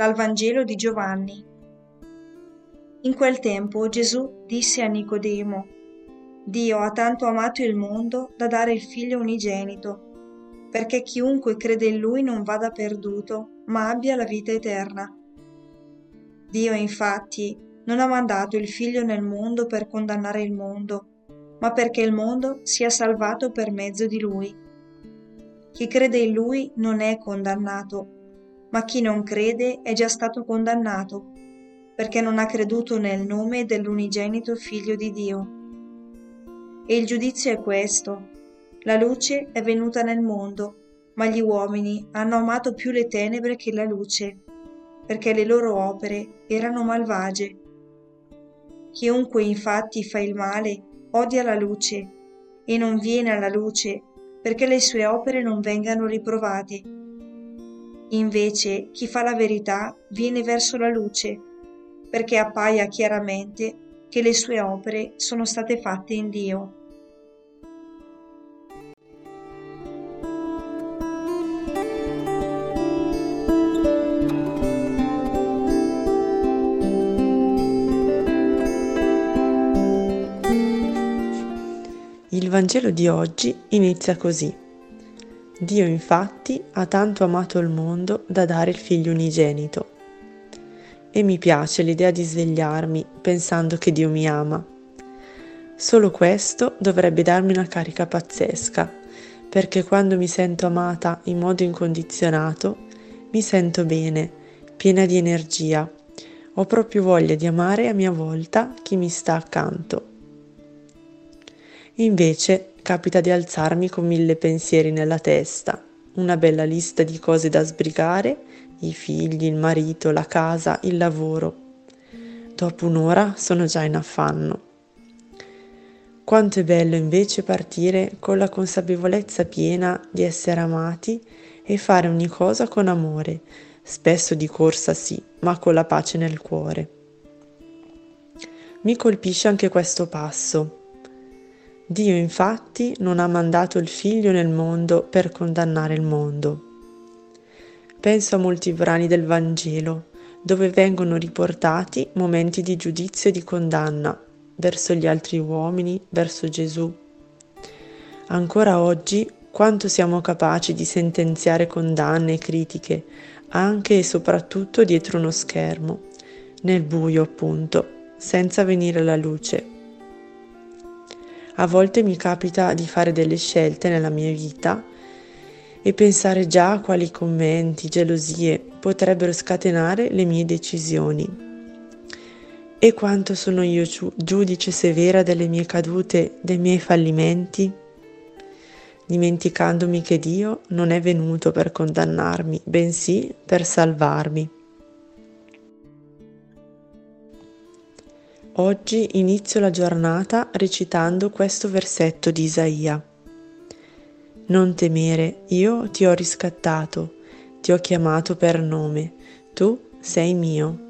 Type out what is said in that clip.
Dal Vangelo di Giovanni. In quel tempo Gesù disse a Nicodemo, Dio ha tanto amato il mondo da dare il figlio unigenito, perché chiunque crede in lui non vada perduto, ma abbia la vita eterna. Dio infatti non ha mandato il figlio nel mondo per condannare il mondo, ma perché il mondo sia salvato per mezzo di lui. Chi crede in lui non è condannato ma chi non crede è già stato condannato, perché non ha creduto nel nome dell'unigenito Figlio di Dio. E il giudizio è questo. La luce è venuta nel mondo, ma gli uomini hanno amato più le tenebre che la luce, perché le loro opere erano malvagie. Chiunque infatti fa il male odia la luce e non viene alla luce perché le sue opere non vengano riprovate Invece chi fa la verità viene verso la luce, perché appaia chiaramente che le sue opere sono state fatte in Dio. Il Vangelo di oggi inizia così. Dio infatti ha tanto amato il mondo da dare il figlio unigenito. E mi piace l'idea di svegliarmi pensando che Dio mi ama. Solo questo dovrebbe darmi una carica pazzesca, perché quando mi sento amata in modo incondizionato, mi sento bene, piena di energia. Ho proprio voglia di amare a mia volta chi mi sta accanto. Invece capita di alzarmi con mille pensieri nella testa, una bella lista di cose da sbrigare, i figli, il marito, la casa, il lavoro. Dopo un'ora sono già in affanno. Quanto è bello invece partire con la consapevolezza piena di essere amati e fare ogni cosa con amore, spesso di corsa sì, ma con la pace nel cuore. Mi colpisce anche questo passo Dio infatti non ha mandato il figlio nel mondo per condannare il mondo. Penso a molti brani del Vangelo dove vengono riportati momenti di giudizio e di condanna verso gli altri uomini, verso Gesù. Ancora oggi quanto siamo capaci di sentenziare condanne e critiche, anche e soprattutto dietro uno schermo, nel buio appunto, senza venire la luce. A volte mi capita di fare delle scelte nella mia vita e pensare già a quali commenti, gelosie potrebbero scatenare le mie decisioni. E quanto sono io giudice severa delle mie cadute, dei miei fallimenti? Dimenticandomi che Dio non è venuto per condannarmi, bensì per salvarmi. Oggi inizio la giornata recitando questo versetto di Isaia. Non temere, io ti ho riscattato, ti ho chiamato per nome, tu sei mio.